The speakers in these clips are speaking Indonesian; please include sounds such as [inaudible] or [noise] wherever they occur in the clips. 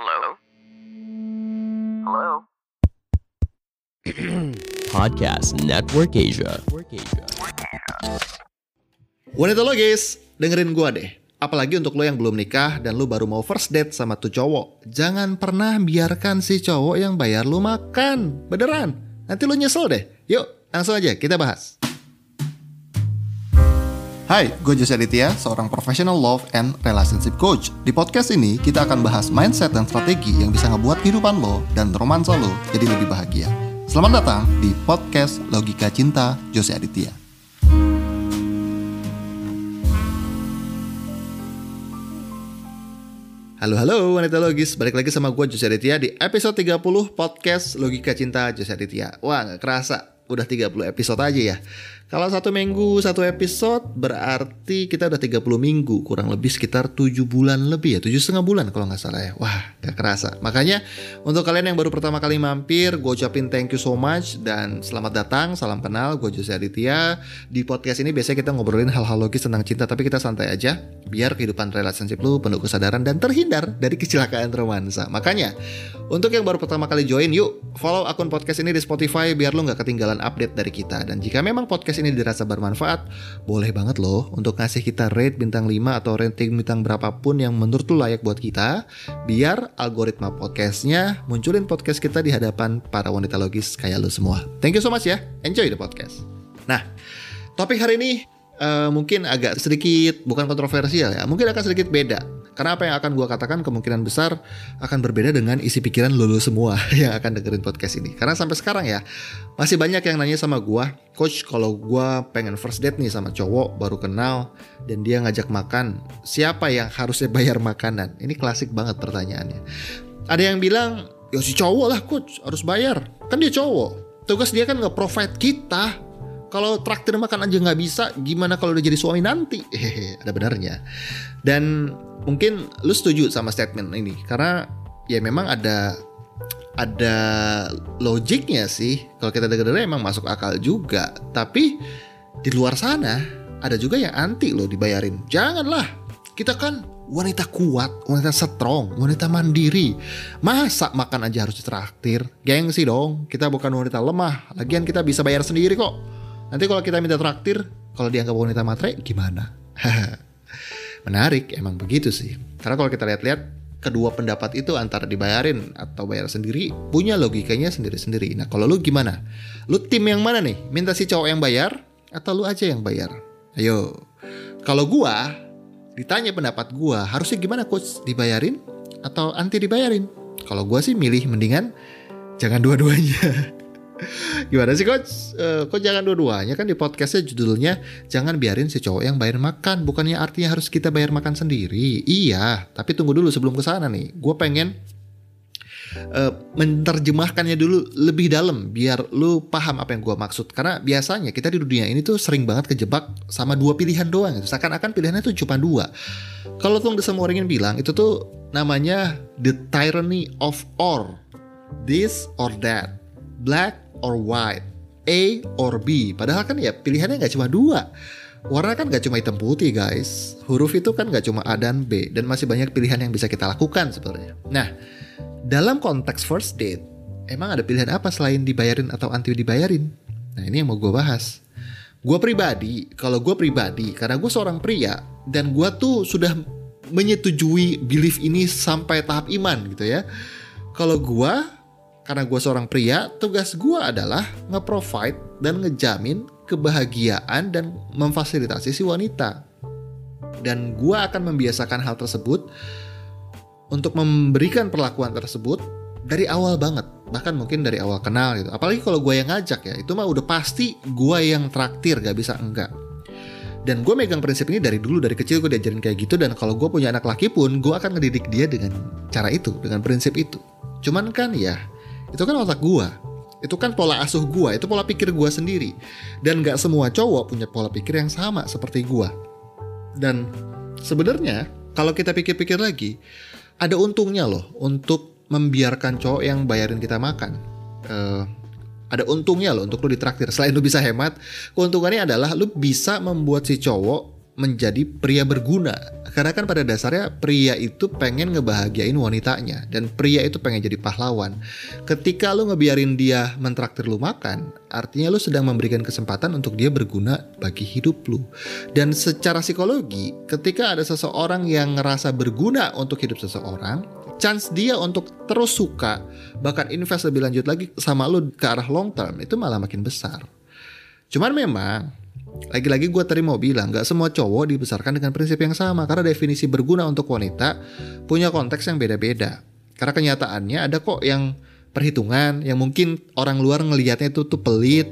Hello? Hello? [clears throat] Podcast Network Asia. Wanita lo guys, dengerin gua deh. Apalagi untuk lo yang belum nikah dan lo baru mau first date sama tuh cowok. Jangan pernah biarkan si cowok yang bayar lo makan. Beneran. Nanti lo nyesel deh. Yuk, langsung aja kita bahas. Hai, gue Jose Aditya, seorang professional love and relationship coach. Di podcast ini, kita akan bahas mindset dan strategi yang bisa ngebuat kehidupan lo dan romansa lo jadi lebih bahagia. Selamat datang di podcast Logika Cinta Jose Aditya. Halo halo wanita logis, balik lagi sama gue Jose Aditya di episode 30 podcast Logika Cinta Jose Aditya. Wah gak kerasa, udah 30 episode aja ya. Kalau satu minggu satu episode berarti kita udah 30 minggu kurang lebih sekitar 7 bulan lebih ya 7 setengah bulan kalau nggak salah ya. Wah gak kerasa. Makanya untuk kalian yang baru pertama kali mampir gue ucapin thank you so much dan selamat datang salam kenal gue Jose Aditya. Di podcast ini biasanya kita ngobrolin hal-hal logis tentang cinta tapi kita santai aja biar kehidupan relationship lu penuh kesadaran dan terhindar dari kecelakaan romansa. Makanya untuk yang baru pertama kali join yuk follow akun podcast ini di Spotify biar lu nggak ketinggalan update dari kita. Dan jika memang podcast ini dirasa bermanfaat, boleh banget loh untuk ngasih kita rate bintang 5 atau rating bintang berapapun yang menurut lu layak buat kita, biar algoritma podcastnya munculin podcast kita di hadapan para wanita logis kayak lu semua. Thank you so much ya, enjoy the podcast. Nah, topik hari ini uh, mungkin agak sedikit bukan kontroversial ya, mungkin akan sedikit beda. Karena apa yang akan gue katakan kemungkinan besar akan berbeda dengan isi pikiran lulu semua [laughs] yang akan dengerin podcast ini. Karena sampai sekarang ya masih banyak yang nanya sama gue, coach kalau gue pengen first date nih sama cowok baru kenal dan dia ngajak makan, siapa yang harusnya [laughs] bayar makanan? Ini klasik banget pertanyaannya. Ada yang bilang, ya si cowok lah coach harus bayar, kan dia cowok. Tugas dia kan nge-provide kita kalau traktir makan aja nggak bisa, gimana kalau udah jadi suami nanti? Hehehe, ada benarnya. Dan mungkin lu setuju sama statement ini karena ya memang ada ada logiknya sih. Kalau kita denger emang masuk akal juga. Tapi di luar sana ada juga yang anti lo dibayarin. Janganlah. Kita kan wanita kuat, wanita strong, wanita mandiri. Masa makan aja harus ditraktir? Gengsi dong. Kita bukan wanita lemah. Lagian kita bisa bayar sendiri kok. Nanti kalau kita minta traktir, kalau dianggap wanita matre, gimana? [laughs] Menarik, emang begitu sih. Karena kalau kita lihat-lihat, kedua pendapat itu antara dibayarin atau bayar sendiri, punya logikanya sendiri-sendiri. Nah kalau lu gimana? Lu tim yang mana nih? Minta si cowok yang bayar, atau lu aja yang bayar? Ayo. Kalau gua, ditanya pendapat gua, harusnya gimana coach? Dibayarin atau anti dibayarin? Kalau gua sih milih mendingan jangan dua-duanya. [laughs] Gimana sih coach? Uh, kok jangan dua-duanya kan di podcastnya judulnya jangan biarin si cowok yang bayar makan. Bukannya artinya harus kita bayar makan sendiri. Iya, tapi tunggu dulu sebelum ke sana nih. Gue pengen uh, menerjemahkannya dulu lebih dalam biar lu paham apa yang gue maksud. Karena biasanya kita di dunia ini tuh sering banget kejebak sama dua pilihan doang. Gitu. Seakan-akan pilihannya tuh cuma dua. Kalau tuh semua orang bilang itu tuh namanya the tyranny of or this or that black or white, A or B. Padahal kan ya pilihannya nggak cuma dua. Warna kan nggak cuma hitam putih guys. Huruf itu kan nggak cuma A dan B. Dan masih banyak pilihan yang bisa kita lakukan sebenarnya. Nah, dalam konteks first date, emang ada pilihan apa selain dibayarin atau anti dibayarin? Nah ini yang mau gue bahas. Gue pribadi, kalau gue pribadi, karena gue seorang pria, dan gue tuh sudah menyetujui belief ini sampai tahap iman gitu ya. Kalau gue karena gue seorang pria, tugas gue adalah nge-provide dan ngejamin kebahagiaan dan memfasilitasi si wanita. Dan gue akan membiasakan hal tersebut untuk memberikan perlakuan tersebut dari awal banget. Bahkan mungkin dari awal kenal gitu. Apalagi kalau gue yang ngajak ya, itu mah udah pasti gue yang traktir, gak bisa enggak. Dan gue megang prinsip ini dari dulu, dari kecil gue diajarin kayak gitu. Dan kalau gue punya anak laki pun, gue akan ngedidik dia dengan cara itu, dengan prinsip itu. Cuman kan ya, itu kan otak gua. Itu kan pola asuh gua itu pola pikir gua sendiri. Dan nggak semua cowok punya pola pikir yang sama seperti gua. Dan sebenarnya kalau kita pikir-pikir lagi ada untungnya loh untuk membiarkan cowok yang bayarin kita makan. Uh, ada untungnya loh untuk lu ditraktir. Selain lu bisa hemat keuntungannya adalah lu bisa membuat si cowok menjadi pria berguna. Karena kan pada dasarnya pria itu pengen ngebahagiain wanitanya dan pria itu pengen jadi pahlawan. Ketika lu ngebiarin dia mentraktir lu makan, artinya lu sedang memberikan kesempatan untuk dia berguna bagi hidup lu. Dan secara psikologi, ketika ada seseorang yang ngerasa berguna untuk hidup seseorang, chance dia untuk terus suka bahkan invest lebih lanjut lagi sama lu ke arah long term itu malah makin besar. Cuman memang lagi-lagi gue tadi mau bilang gak semua cowok dibesarkan dengan prinsip yang sama karena definisi berguna untuk wanita punya konteks yang beda-beda. Karena kenyataannya ada kok yang perhitungan yang mungkin orang luar ngelihatnya itu tuh pelit,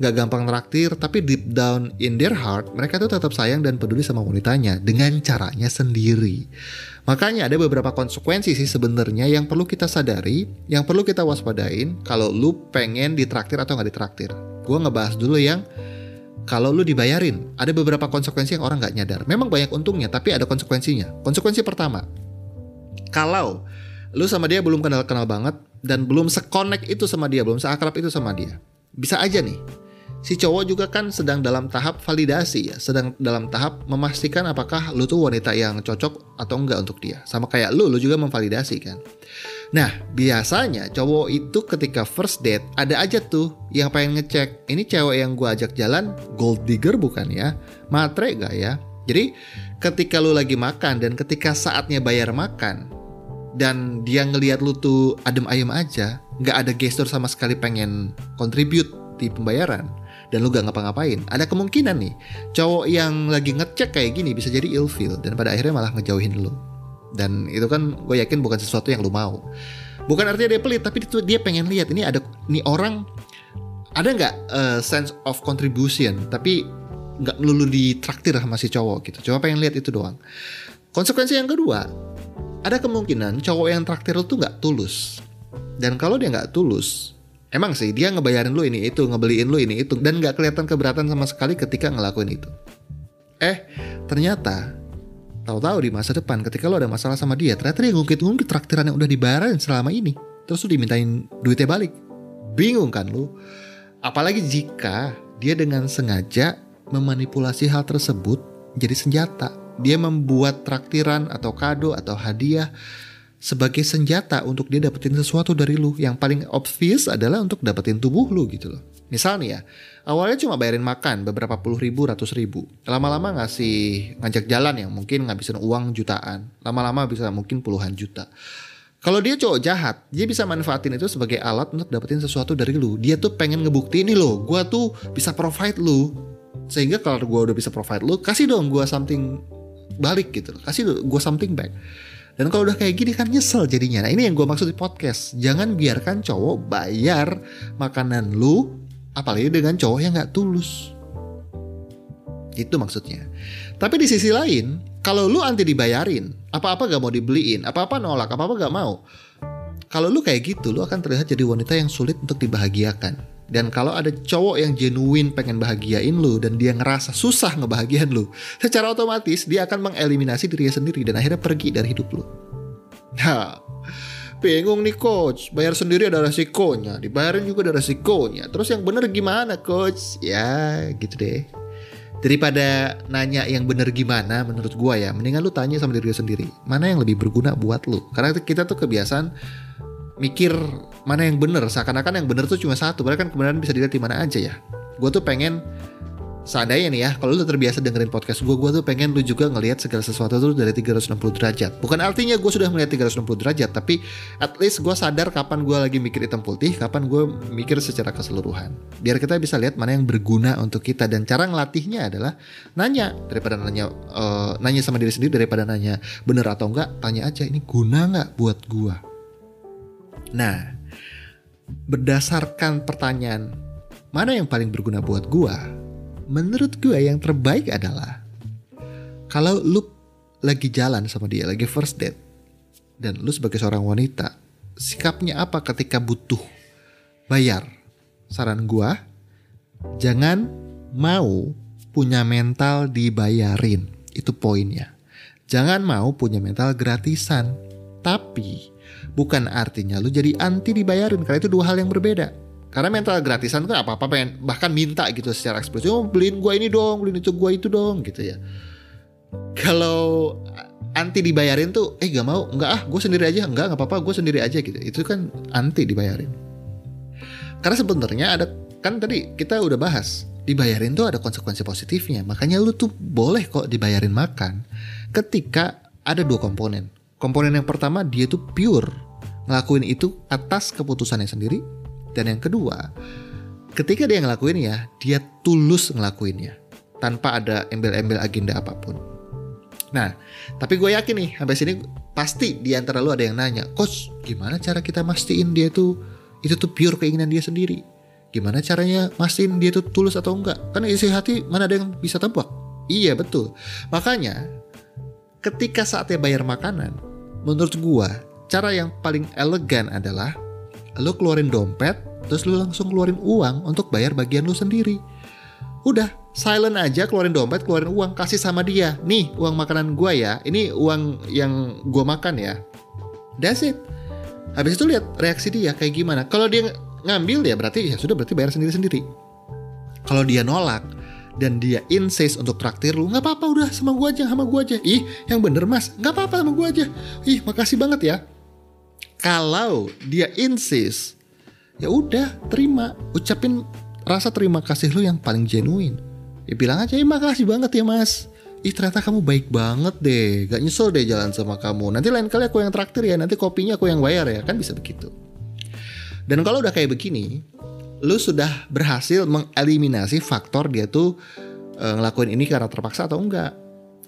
gak gampang traktir, tapi deep down in their heart mereka tuh tetap sayang dan peduli sama wanitanya dengan caranya sendiri. Makanya ada beberapa konsekuensi sih sebenarnya yang perlu kita sadari, yang perlu kita waspadain kalau lu pengen ditraktir atau nggak ditraktir. Gue ngebahas dulu yang kalau lu dibayarin, ada beberapa konsekuensi yang orang nggak nyadar. Memang banyak untungnya, tapi ada konsekuensinya. Konsekuensi pertama, kalau lu sama dia belum kenal-kenal banget dan belum sekonek itu sama dia, belum seakrab itu sama dia, bisa aja nih. Si cowok juga kan sedang dalam tahap validasi ya, sedang dalam tahap memastikan apakah lu tuh wanita yang cocok atau enggak untuk dia. Sama kayak lu, lu juga memvalidasi kan. Nah, biasanya cowok itu ketika first date ada aja tuh yang pengen ngecek ini cewek yang gue ajak jalan gold digger bukan ya, matre gak ya? Jadi ketika lu lagi makan dan ketika saatnya bayar makan dan dia ngelihat lu tuh adem ayem aja, nggak ada gestur sama sekali pengen contribute di pembayaran dan lu gak ngapa-ngapain, ada kemungkinan nih cowok yang lagi ngecek kayak gini bisa jadi ilfeel dan pada akhirnya malah ngejauhin lu. Dan itu kan gue yakin bukan sesuatu yang lu mau. Bukan artinya dia pelit, tapi dia pengen lihat ini ada nih orang ada nggak uh, sense of contribution, tapi nggak lulu ditraktir sama si cowok gitu. Cuma pengen lihat itu doang. Konsekuensi yang kedua, ada kemungkinan cowok yang traktir lu tuh nggak tulus. Dan kalau dia nggak tulus, Emang sih dia ngebayarin lu ini itu, ngebeliin lu ini itu dan nggak kelihatan keberatan sama sekali ketika ngelakuin itu. Eh, ternyata tahu-tahu di masa depan ketika lo ada masalah sama dia, ternyata dia ngungkit-ngungkit traktiran yang udah dibayarin selama ini. Terus lu dimintain duitnya balik. Bingung kan lu? Apalagi jika dia dengan sengaja memanipulasi hal tersebut jadi senjata. Dia membuat traktiran atau kado atau hadiah sebagai senjata untuk dia dapetin sesuatu dari lu. Yang paling obvious adalah untuk dapetin tubuh lu gitu loh. Misalnya ya, awalnya cuma bayarin makan beberapa puluh ribu, ratus ribu. Lama-lama ngasih ngajak jalan yang mungkin ngabisin uang jutaan. Lama-lama bisa mungkin puluhan juta. Kalau dia cowok jahat, dia bisa manfaatin itu sebagai alat untuk dapetin sesuatu dari lu. Dia tuh pengen ngebuktiin nih loh, gue tuh bisa provide lu. Sehingga kalau gue udah bisa provide lu, kasih dong gue something balik gitu. Kasih gue something back. Dan kalau udah kayak gini kan nyesel jadinya. Nah ini yang gue maksud di podcast. Jangan biarkan cowok bayar makanan lu, apalagi dengan cowok yang gak tulus. Itu maksudnya. Tapi di sisi lain, kalau lu anti dibayarin, apa-apa gak mau dibeliin, apa-apa nolak, apa-apa gak mau. Kalau lu kayak gitu, lu akan terlihat jadi wanita yang sulit untuk dibahagiakan. Dan kalau ada cowok yang genuine pengen bahagiain lu dan dia ngerasa susah ngebahagiain lu, secara otomatis dia akan mengeliminasi dirinya sendiri dan akhirnya pergi dari hidup lu. Nah, bingung nih coach, bayar sendiri ada resikonya, dibayarin juga ada resikonya. Terus yang bener gimana coach? Ya, gitu deh. Daripada nanya yang bener gimana menurut gua ya, mendingan lu tanya sama diri lu sendiri. Mana yang lebih berguna buat lu? Karena kita tuh kebiasaan mikir mana yang bener seakan-akan yang bener tuh cuma satu padahal kan kebenaran bisa dilihat di mana aja ya gue tuh pengen seandainya nih ya kalau lu terbiasa dengerin podcast gue gue tuh pengen lu juga ngelihat segala sesuatu tuh dari 360 derajat. Bukan artinya gue sudah melihat 360 derajat tapi at least gue sadar kapan gue lagi mikir hitam putih kapan gue mikir secara keseluruhan. Biar kita bisa lihat mana yang berguna untuk kita. Dan cara ngelatihnya adalah nanya daripada nanya uh, nanya sama diri sendiri daripada nanya bener atau enggak? Tanya aja ini guna nggak buat gue Nah, berdasarkan pertanyaan mana yang paling berguna buat gua, menurut gua yang terbaik adalah kalau lu lagi jalan sama dia, lagi first date, dan lu sebagai seorang wanita, sikapnya apa ketika butuh bayar? Saran gua, jangan mau punya mental dibayarin. Itu poinnya. Jangan mau punya mental gratisan. Tapi bukan artinya lu jadi anti dibayarin karena itu dua hal yang berbeda. Karena mental gratisan kan apa-apa pengen bahkan minta gitu secara eksplisit, oh, beliin gua ini dong, beliin itu gua itu dong gitu ya. kalau anti dibayarin tuh eh gak mau nggak ah gue sendiri aja nggak nggak apa-apa gue sendiri aja gitu. Itu kan anti dibayarin. Karena sebenarnya ada kan tadi kita udah bahas dibayarin tuh ada konsekuensi positifnya. Makanya lu tuh boleh kok dibayarin makan ketika ada dua komponen. Komponen yang pertama dia tuh pure ngelakuin itu atas keputusannya sendiri dan yang kedua ketika dia ngelakuin ya dia tulus ngelakuinnya tanpa ada embel-embel agenda apa pun Nah, tapi gue yakin nih sampai sini pasti di antara lu ada yang nanya, coach, gimana cara kita mastiin dia tuh itu tuh pure keinginan dia sendiri? Gimana caranya mastiin dia tuh tulus atau enggak? Kan isi hati mana ada yang bisa tebak? Iya betul. Makanya ketika saatnya bayar makanan, menurut gue cara yang paling elegan adalah lu keluarin dompet, terus lu langsung keluarin uang untuk bayar bagian lu sendiri. Udah, silent aja keluarin dompet, keluarin uang, kasih sama dia. Nih, uang makanan gua ya. Ini uang yang gua makan ya. That's it. Habis itu lihat reaksi dia kayak gimana. Kalau dia ngambil ya berarti ya sudah berarti bayar sendiri-sendiri. Kalau dia nolak dan dia insist untuk traktir lu, nggak apa-apa udah sama gua aja, sama gua aja. Ih, yang bener mas, nggak apa-apa sama gua aja. Ih, makasih banget ya. Kalau dia insist, ya udah terima, ucapin rasa terima kasih lu yang paling genuine. Ya bilang aja, eh makasih banget ya mas. Ih ternyata kamu baik banget deh, gak nyesel deh jalan sama kamu. Nanti lain kali aku yang traktir ya, nanti kopinya aku yang bayar ya, kan bisa begitu. Dan kalau udah kayak begini, lu sudah berhasil mengeliminasi faktor dia tuh e, ngelakuin ini karena terpaksa atau enggak.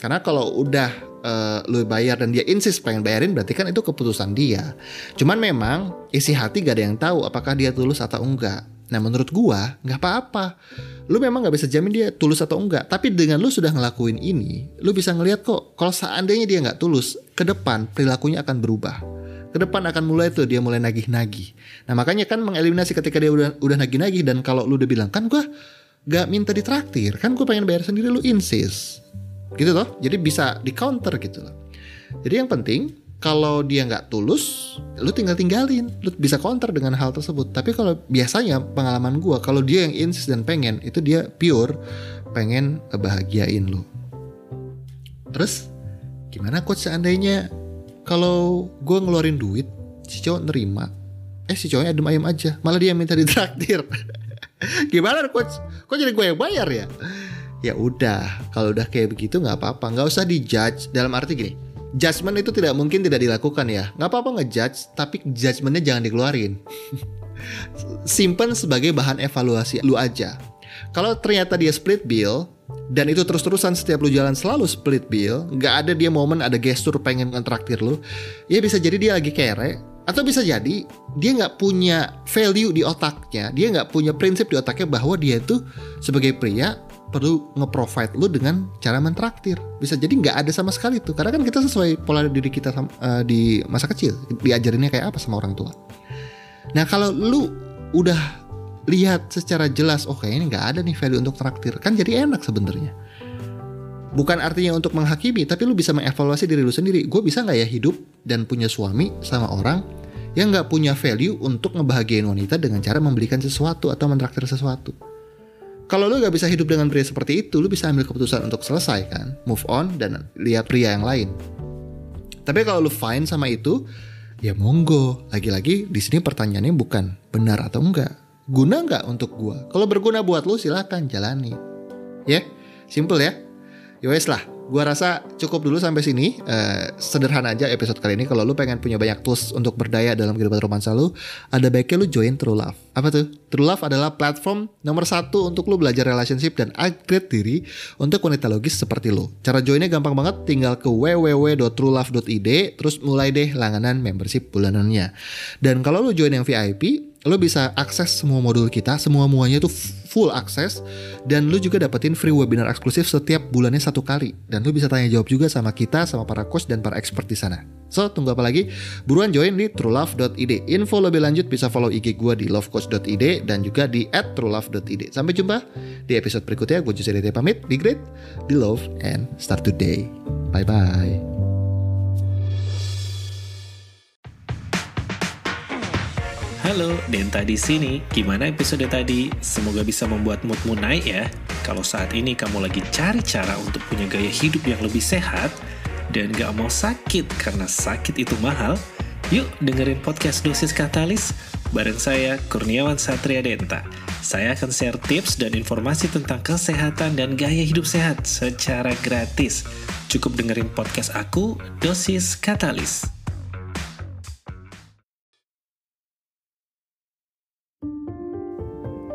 Karena kalau udah e, lu bayar dan dia insist pengen bayarin, berarti kan itu keputusan dia. Cuman memang isi hati gak ada yang tahu apakah dia tulus atau enggak. Nah menurut gua nggak apa-apa. Lu memang nggak bisa jamin dia tulus atau enggak. Tapi dengan lu sudah ngelakuin ini, lu bisa ngelihat kok kalau seandainya dia nggak tulus, ke depan perilakunya akan berubah. Ke depan akan mulai tuh dia mulai nagih-nagih. Nah makanya kan mengeliminasi ketika dia udah udah nagih-nagih dan kalau lu udah bilang kan gua nggak minta ditraktir, kan gue pengen bayar sendiri lu insist. Gitu loh. Jadi bisa di counter gitu loh. Jadi yang penting kalau dia nggak tulus, lu tinggal tinggalin, lu bisa counter dengan hal tersebut. Tapi kalau biasanya pengalaman gue, kalau dia yang insist dan pengen, itu dia pure pengen bahagiain lu. Terus gimana coach seandainya kalau gue ngeluarin duit, si cowok nerima, eh si cowoknya adem ayam aja, malah dia minta ditraktir. [laughs] gimana coach? Kok jadi gue yang bayar ya? Ya udah, kalau udah kayak begitu nggak apa-apa, nggak usah dijudge. Dalam arti gini, judgement itu tidak mungkin tidak dilakukan ya. Nggak apa-apa ngejudge, tapi judgementnya jangan dikeluarin. [laughs] Simpen sebagai bahan evaluasi lu aja. Kalau ternyata dia split bill dan itu terus-terusan setiap lu jalan selalu split bill, nggak ada dia momen ada gestur pengen kontraktir lu, ya bisa jadi dia lagi kere atau bisa jadi dia nggak punya value di otaknya, dia nggak punya prinsip di otaknya bahwa dia itu sebagai pria perlu nge-provide lu dengan cara mentraktir. Bisa jadi nggak ada sama sekali tuh. Karena kan kita sesuai pola diri kita uh, di masa kecil. Diajarinnya kayak apa sama orang tua. Nah kalau lu udah lihat secara jelas, oh kayaknya nggak ada nih value untuk traktir. Kan jadi enak sebenarnya. Bukan artinya untuk menghakimi, tapi lu bisa mengevaluasi diri lu sendiri. Gue bisa nggak ya hidup dan punya suami sama orang yang nggak punya value untuk ngebahagiain wanita dengan cara membelikan sesuatu atau mentraktir sesuatu kalau lu gak bisa hidup dengan pria seperti itu, lu bisa ambil keputusan untuk selesai kan, move on dan lihat pria yang lain. Tapi kalau lu fine sama itu, ya monggo. Lagi-lagi di sini pertanyaannya bukan benar atau enggak. Guna nggak untuk gua? Kalau berguna buat lu silakan jalani. Ya, yeah? simple ya. Yowes lah, gua rasa cukup dulu sampai sini. Uh, sederhana aja episode kali ini. Kalau lu pengen punya banyak tools untuk berdaya dalam kehidupan romansa lu, ada baiknya lu join True Love. Apa tuh? True Love adalah platform nomor satu untuk lu belajar relationship dan upgrade diri untuk wanita logis seperti lu. Cara joinnya gampang banget, tinggal ke www.truelove.id, terus mulai deh langganan membership bulanannya. Dan kalau lu join yang VIP, lo bisa akses semua modul kita, semua muanya itu full akses dan lo juga dapetin free webinar eksklusif setiap bulannya satu kali dan lo bisa tanya jawab juga sama kita, sama para coach dan para expert di sana. So, tunggu apa lagi? Buruan join di truelove.id. Info lebih lanjut bisa follow IG gue di lovecoach.id dan juga di @truelove.id. Sampai jumpa di episode berikutnya. Gue Jose pamit. Be great, be love, and start today. Bye-bye. Halo, Denta di sini. Gimana episode tadi? Semoga bisa membuat moodmu naik ya. Kalau saat ini kamu lagi cari cara untuk punya gaya hidup yang lebih sehat dan gak mau sakit karena sakit itu mahal, yuk dengerin podcast Dosis Katalis bareng saya Kurniawan Satria Denta. Saya akan share tips dan informasi tentang kesehatan dan gaya hidup sehat secara gratis. Cukup dengerin podcast aku, Dosis Katalis.